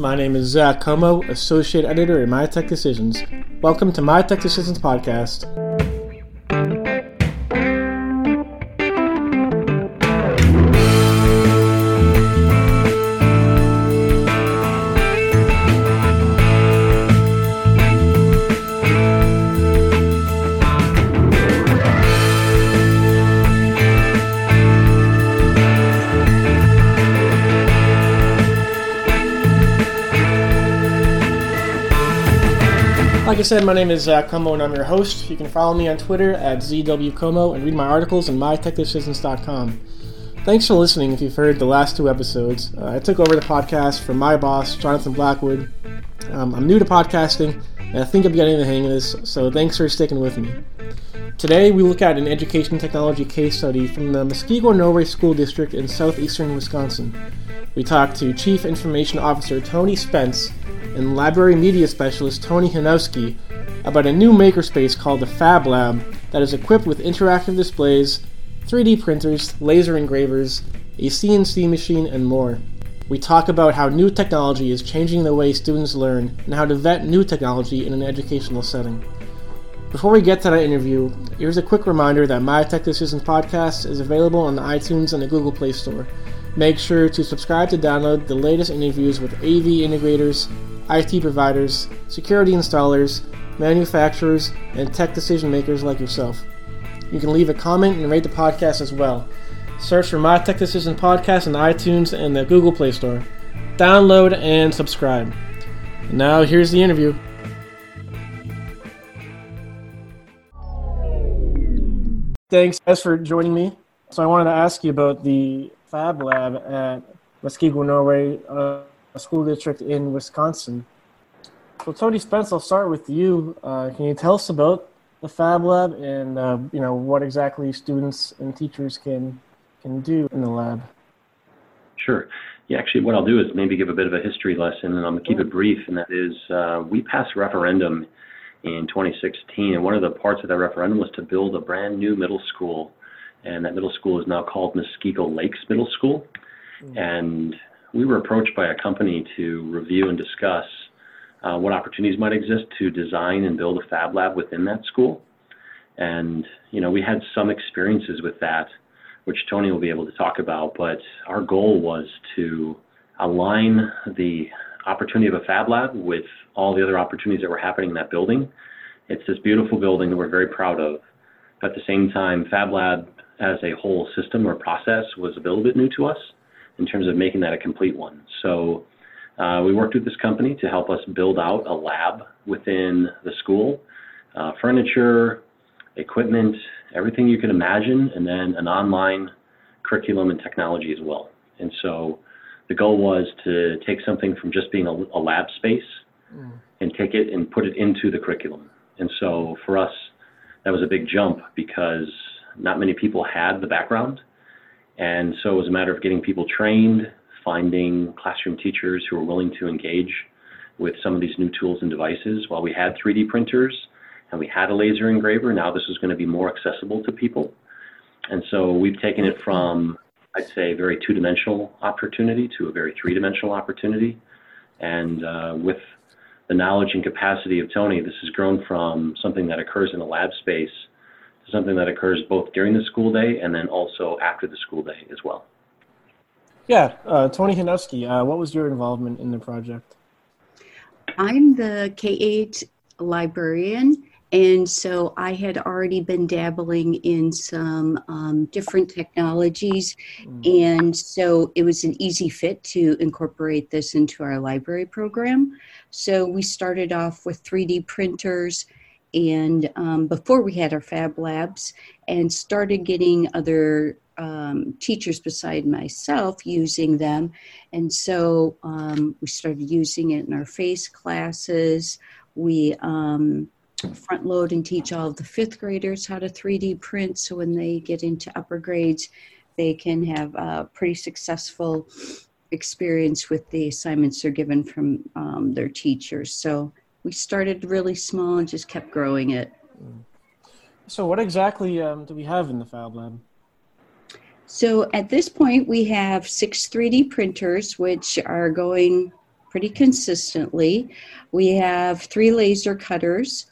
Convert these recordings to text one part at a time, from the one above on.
My name is Zach Comeau, Associate Editor at MyTech Decisions. Welcome to MyTech Decisions Podcast. Said, my name is Zach Comeau and I'm your host. You can follow me on Twitter at ZWComeau and read my articles on mytechdecisions.com. Thanks for listening if you've heard the last two episodes. Uh, I took over the podcast from my boss, Jonathan Blackwood. Um, I'm new to podcasting and I think I'm getting the hang of this, so thanks for sticking with me. Today, we look at an education technology case study from the Muskego Norway School District in southeastern Wisconsin. We talk to Chief Information Officer Tony Spence and library media specialist Tony Hanowski about a new makerspace called the Fab Lab that is equipped with interactive displays, 3D printers, laser engravers, a CNC machine, and more. We talk about how new technology is changing the way students learn and how to vet new technology in an educational setting. Before we get to that interview, here's a quick reminder that My Tech Decisions podcast is available on the iTunes and the Google Play Store. Make sure to subscribe to download the latest interviews with AV integrators, IT providers, security installers, manufacturers, and tech decision makers like yourself. You can leave a comment and rate the podcast as well. Search for My Tech Decision Podcast on iTunes and the Google Play Store. Download and subscribe. Now here's the interview. Thanks, guys, for joining me. So I wanted to ask you about the Fab Lab at Muskego, Norway, school district in Wisconsin. So Tony Spence, I'll start with you. Uh, can you tell us about the Fab Lab and uh, you know what exactly students and teachers can can do in the lab? Sure. Yeah, actually, what I'll do is maybe give a bit of a history lesson, and I'm gonna keep it brief. And that is, uh, we passed a referendum in 2016, and one of the parts of that referendum was to build a brand new middle school, and that middle school is now called Muskego Lakes Middle School. Mm. And we were approached by a company to review and discuss uh, what opportunities might exist to design and build a fab lab within that school. And, you know, we had some experiences with that, which Tony will be able to talk about, but our goal was to align the opportunity of a fab lab with all the other opportunities that were happening in that building. It's this beautiful building that we're very proud of. But at the same time, Fab Lab as a whole system or process was a little bit new to us in terms of making that a complete one. So uh, we worked with this company to help us build out a lab within the school, uh, furniture, equipment, everything you can imagine, and then an online curriculum and technology as well. And so the goal was to take something from just being a, a lab space mm. and take it and put it into the curriculum. And so for us, that was a big jump because not many people had the background and so it was a matter of getting people trained, finding classroom teachers who are willing to engage with some of these new tools and devices. While we had 3D printers and we had a laser engraver, now this is going to be more accessible to people. And so we've taken it from, I'd say, a very two dimensional opportunity to a very three dimensional opportunity. And uh, with the knowledge and capacity of Tony, this has grown from something that occurs in a lab space to something that occurs both during the school day and then also after the school day as well. Yeah, uh, Tony Hanowski, uh, what was your involvement in the project? I'm the K 8 librarian, and so I had already been dabbling in some um, different technologies, mm. and so it was an easy fit to incorporate this into our library program. So we started off with 3D printers and um, before we had our fab labs and started getting other um, teachers beside myself using them and so um, we started using it in our face classes we um, front load and teach all of the fifth graders how to 3d print so when they get into upper grades they can have a pretty successful experience with the assignments they're given from um, their teachers so we started really small and just kept growing it. So, what exactly um, do we have in the Fab Lab? So, at this point, we have six 3D printers, which are going pretty consistently. We have three laser cutters.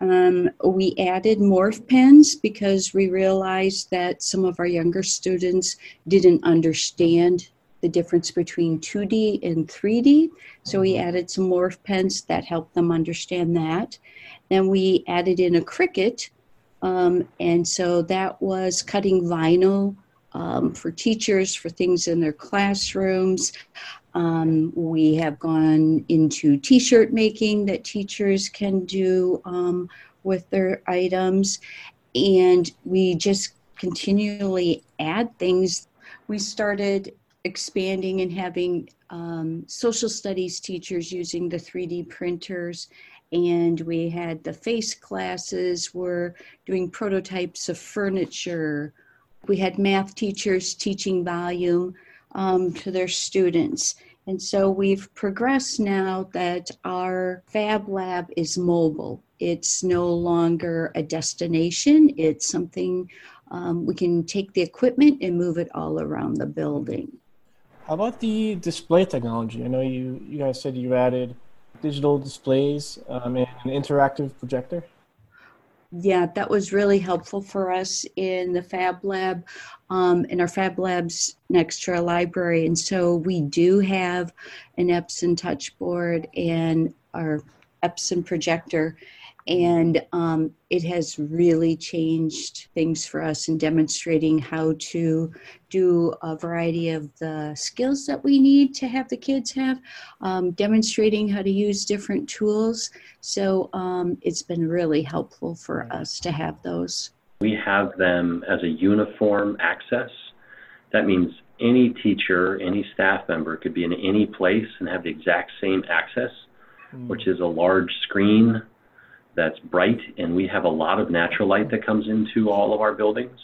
Um, we added morph pens because we realized that some of our younger students didn't understand the difference between 2D and 3D. So we added some morph pens that helped them understand that. Then we added in a Cricut. Um, and so that was cutting vinyl um, for teachers for things in their classrooms. Um, we have gone into t shirt making that teachers can do um, with their items. And we just continually add things. We started expanding and having um, social studies teachers using the 3D printers. And we had the face classes, we're doing prototypes of furniture. We had math teachers teaching volume um, to their students. And so we've progressed now that our Fab Lab is mobile. It's no longer a destination, it's something um, we can take the equipment and move it all around the building. How about the display technology? I know you, you guys said you added digital displays um, and an interactive projector. Yeah, that was really helpful for us in the Fab Lab, um, in our Fab Labs next to our library. And so we do have an Epson touchboard and our Epson projector and um, it has really changed things for us in demonstrating how to do a variety of the skills that we need to have the kids have, um, demonstrating how to use different tools. So um, it's been really helpful for us to have those. We have them as a uniform access. That means any teacher, any staff member could be in any place and have the exact same access, mm. which is a large screen that's bright, and we have a lot of natural light that comes into all of our buildings,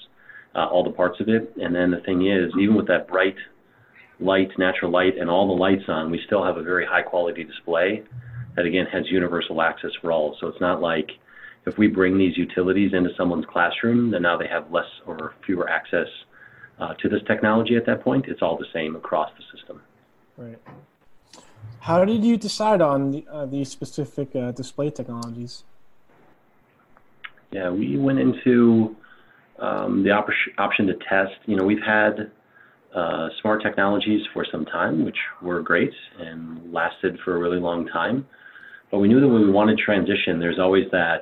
uh, all the parts of it. And then the thing is, even with that bright light, natural light, and all the lights on, we still have a very high quality display that again has universal access for all. So it's not like if we bring these utilities into someone's classroom, then now they have less or fewer access uh, to this technology at that point. It's all the same across the system. Right. How did you decide on the, uh, these specific uh, display technologies? Yeah, we went into um, the op- option to test. You know, we've had uh, smart technologies for some time, which were great and lasted for a really long time. But we knew that when we wanted transition, there's always that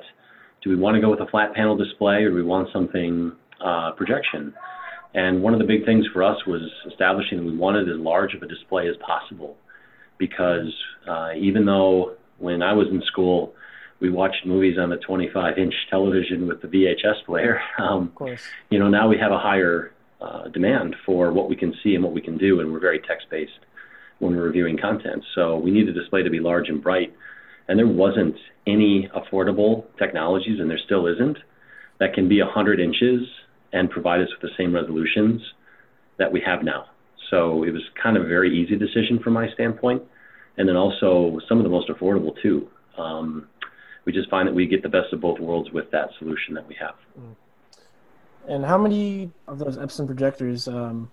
do we want to go with a flat panel display or do we want something uh, projection? And one of the big things for us was establishing that we wanted as large of a display as possible because uh, even though when I was in school, we watched movies on the 25 inch television with the VHS player. Um, of course. You know, now we have a higher uh, demand for what we can see and what we can do, and we're very text based when we're reviewing content. So we need the display to be large and bright. And there wasn't any affordable technologies, and there still isn't, that can be 100 inches and provide us with the same resolutions that we have now. So it was kind of a very easy decision from my standpoint. And then also some of the most affordable too. Um, we just find that we get the best of both worlds with that solution that we have. Mm. And how many of those Epson projectors um,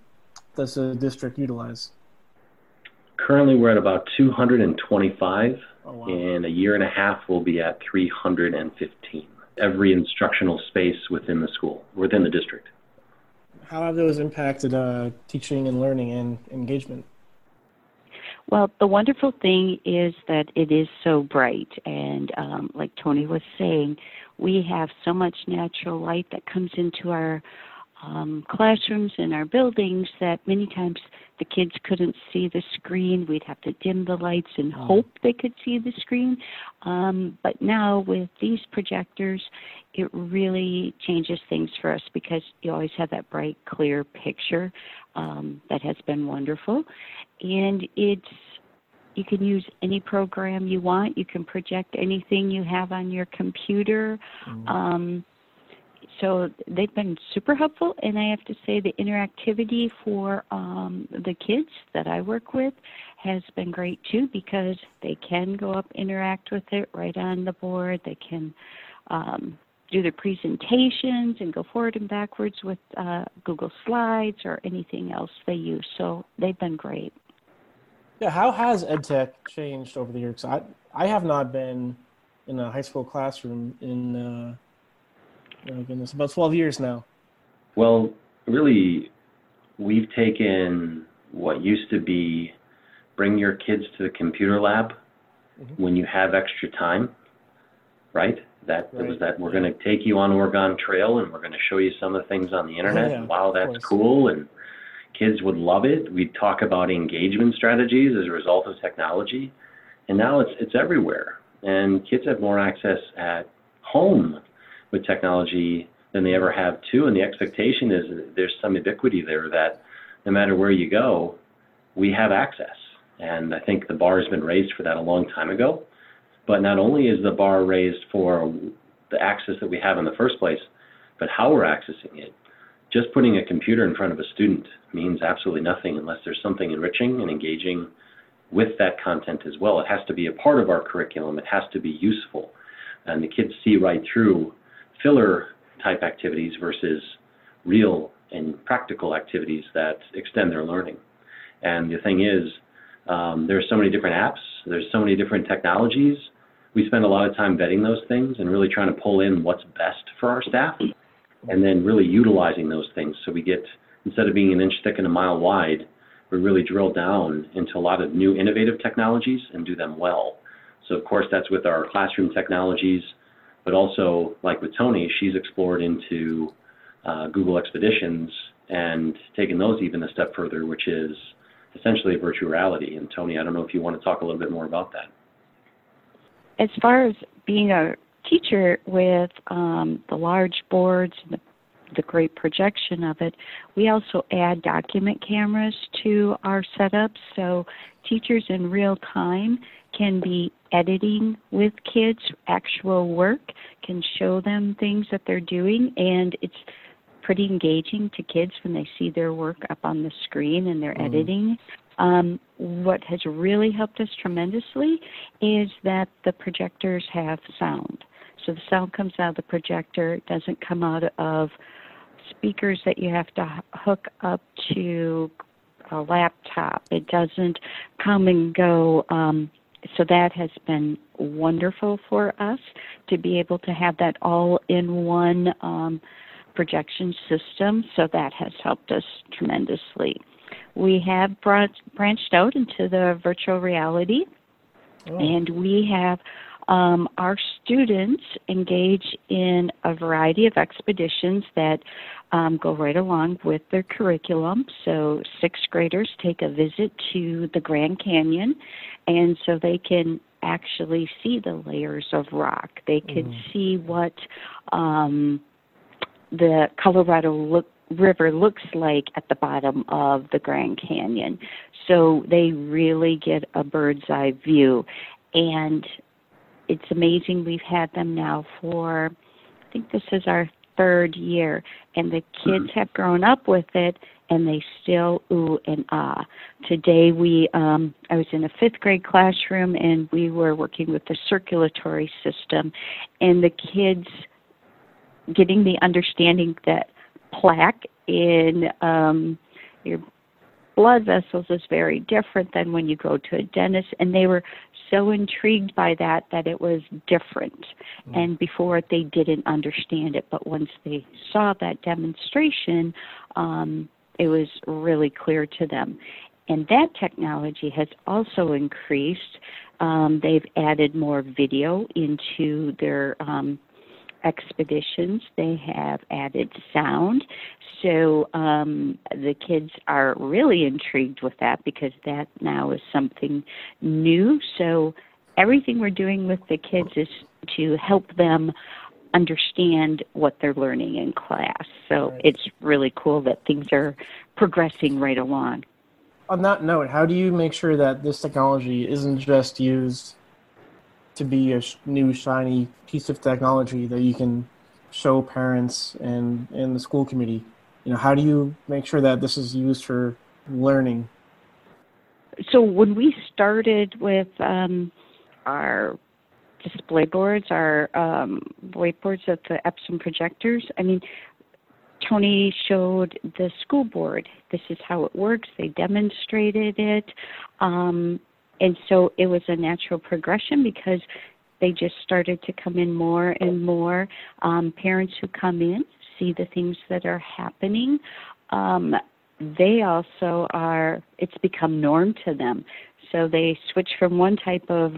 does the district utilize? Currently, we're at about 225. Oh, wow. In a year and a half, we'll be at 315. Every instructional space within the school, within the district. How have those impacted uh, teaching and learning and engagement? Well, the wonderful thing is that it is so bright, and um, like Tony was saying, we have so much natural light that comes into our um, classrooms in our buildings that many times the kids couldn't see the screen. We'd have to dim the lights and oh. hope they could see the screen. Um, but now with these projectors, it really changes things for us because you always have that bright, clear picture. Um, that has been wonderful, and it's you can use any program you want. You can project anything you have on your computer. Mm-hmm. Um, so they've been super helpful, and I have to say the interactivity for um, the kids that I work with has been great too because they can go up interact with it right on the board. They can um, do their presentations and go forward and backwards with uh, Google Slides or anything else they use. So they've been great. Yeah, how has EdTech changed over the years? I I have not been in a high school classroom in uh, oh goodness about twelve years now. Well, really, we've taken what used to be bring your kids to the computer lab mm-hmm. when you have extra time, right? That right. was that we're going to take you on Oregon Trail and we're going to show you some of the things on the internet. yeah, wow, that's cool and kids would love it. We'd talk about engagement strategies as a result of technology, and now it's it's everywhere. And kids have more access at home with technology than they ever have too. And the expectation is there's some ubiquity there that no matter where you go, we have access. And I think the bar has been raised for that a long time ago. But not only is the bar raised for the access that we have in the first place, but how we're accessing it just putting a computer in front of a student means absolutely nothing unless there's something enriching and engaging with that content as well. It has to be a part of our curriculum. It has to be useful. And the kids see right through filler type activities versus real and practical activities that extend their learning. And the thing is, um, there's so many different apps, there's so many different technologies. We spend a lot of time vetting those things and really trying to pull in what's best for our staff and then really utilizing those things. So we get, instead of being an inch thick and a mile wide, we really drill down into a lot of new innovative technologies and do them well. So of course that's with our classroom technologies, but also like with Tony, she's explored into uh, Google Expeditions and taken those even a step further, which is essentially virtual reality. And Tony, I don't know if you want to talk a little bit more about that. As far as being a teacher with um, the large boards and the, the great projection of it, we also add document cameras to our setups so teachers in real time can be editing with kids actual work, can show them things that they're doing, and it's pretty engaging to kids when they see their work up on the screen and they're mm. editing. Um, what has really helped us tremendously is that the projectors have sound. So the sound comes out of the projector, it doesn't come out of speakers that you have to hook up to a laptop. It doesn't come and go. Um, so that has been wonderful for us to be able to have that all in one um, projection system. So that has helped us tremendously. We have branched out into the virtual reality, oh. and we have um, our students engage in a variety of expeditions that um, go right along with their curriculum. So, sixth graders take a visit to the Grand Canyon, and so they can actually see the layers of rock. They can mm. see what um, the Colorado look, River looks like at the bottom of the Grand Canyon. So they really get a bird's eye view. And it's amazing we've had them now for I think this is our third year and the kids mm-hmm. have grown up with it and they still ooh and ah. Today we um I was in a 5th grade classroom and we were working with the circulatory system and the kids getting the understanding that plaque in um your blood vessels is very different than when you go to a dentist and they were so intrigued by that that it was different. Mm. And before they didn't understand it, but once they saw that demonstration, um, it was really clear to them. And that technology has also increased. Um, they've added more video into their um, expeditions. They have added sound. So um, the kids are really intrigued with that because that now is something new. So everything we're doing with the kids is to help them understand what they're learning in class. So right. it's really cool that things are progressing right along. On that note, how do you make sure that this technology isn't just used to be a new shiny piece of technology that you can show parents and and the school committee you know how do you make sure that this is used for learning so when we started with um, our display boards our um, whiteboards at the epson projectors i mean Tony showed the school board this is how it works. They demonstrated it. Um, and so it was a natural progression because they just started to come in more and more. Um, parents who come in see the things that are happening. Um, they also are, it's become norm to them. So they switch from one type of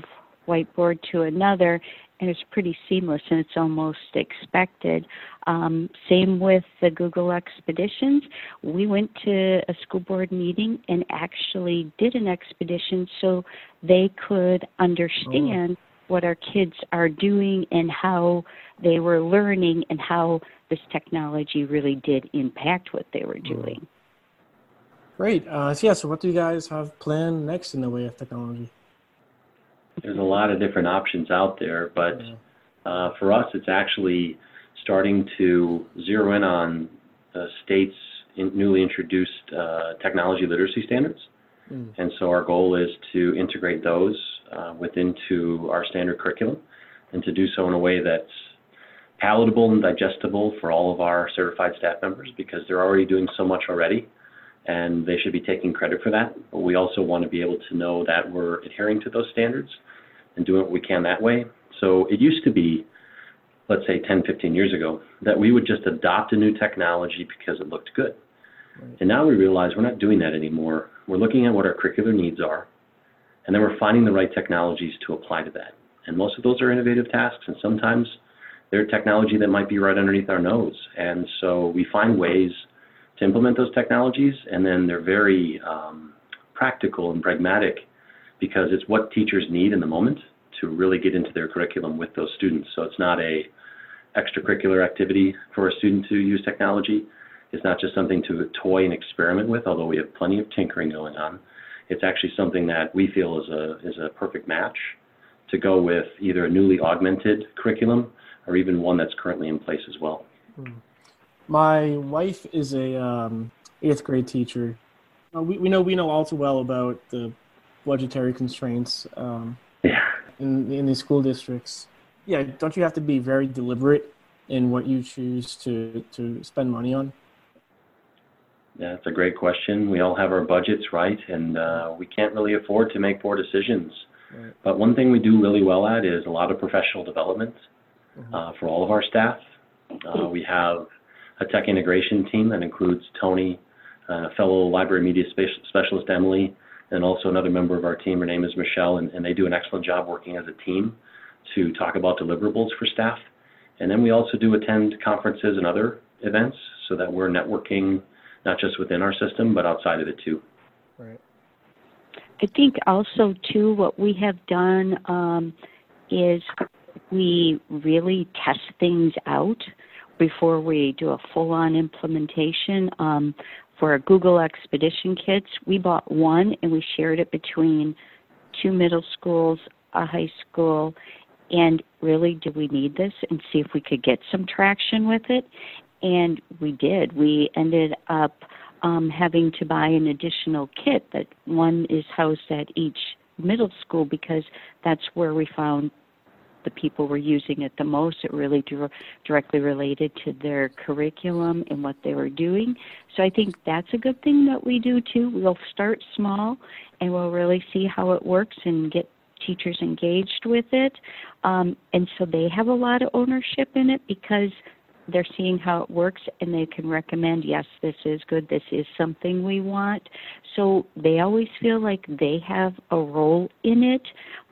whiteboard to another, and it's pretty seamless and it's almost expected. Um, same with the Google Expeditions. We went to a school board meeting and actually did an expedition so they could understand oh. what our kids are doing and how they were learning and how this technology really did impact what they were mm. doing. Great. Uh, so yeah, so what do you guys have planned next in the way of technology? There's a lot of different options out there, but uh, for us, it's actually starting to zero in on the state's in newly introduced uh, technology literacy standards. Mm. And so our goal is to integrate those uh, within to our standard curriculum and to do so in a way that's palatable and digestible for all of our certified staff members because they're already doing so much already and they should be taking credit for that. But we also want to be able to know that we're adhering to those standards and doing what we can that way. So it used to be, let's say 10, 15 years ago, that we would just adopt a new technology because it looked good. Right. And now we realize we're not doing that anymore. We're looking at what our curricular needs are, and then we're finding the right technologies to apply to that. And most of those are innovative tasks, and sometimes they're technology that might be right underneath our nose. And so we find ways to implement those technologies, and then they're very um, practical and pragmatic because it's what teachers need in the moment to really get into their curriculum with those students. So it's not a extracurricular activity for a student to use technology. It's not just something to toy and experiment with, although we have plenty of tinkering going on. It's actually something that we feel is a is a perfect match to go with either a newly augmented curriculum or even one that's currently in place as well. Hmm. My wife is a um, eighth grade teacher. Uh, we, we know we know all too well about the budgetary constraints um, yeah. in in these school districts. Yeah, don't you have to be very deliberate in what you choose to to spend money on? Yeah, that's a great question. We all have our budgets, right? And uh, we can't really afford to make poor decisions. Right. But one thing we do really well at is a lot of professional development mm-hmm. uh, for all of our staff. Uh, we have a tech integration team that includes Tony, uh, fellow library media specialist Emily, and also another member of our team. Her name is Michelle, and, and they do an excellent job working as a team to talk about deliverables for staff. And then we also do attend conferences and other events so that we're networking not just within our system but outside of it too. Right. I think also too what we have done um, is we really test things out before we do a full-on implementation. Um, for our Google Expedition kits, we bought one and we shared it between two middle schools, a high school, and really, do we need this? And see if we could get some traction with it. And we did. We ended up um, having to buy an additional kit that one is housed at each middle school because that's where we found the people were using it the most. It really drew, directly related to their curriculum and what they were doing. So I think that's a good thing that we do too. We'll start small and we'll really see how it works and get teachers engaged with it. Um, and so they have a lot of ownership in it because they're seeing how it works and they can recommend yes this is good. This is something we want. So they always feel like they have a role in it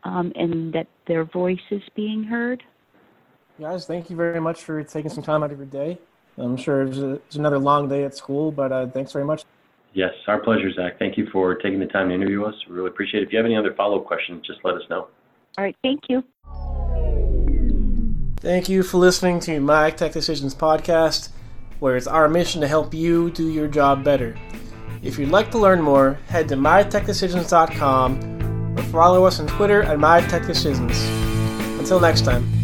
um, and that their voice is being heard. Guys thank you very much for taking some time out of your day. I'm sure it's, a, it's another long day at school but uh, thanks very much. Yes our pleasure zach. Thank you for taking the time to interview us. We really appreciate it. If you have any other follow-up questions just let us know. All right thank you Thank you for listening to My Tech Decisions podcast, where it's our mission to help you do your job better. If you'd like to learn more, head to mytechdecisions.com or follow us on Twitter at MyTechDecisions. Until next time.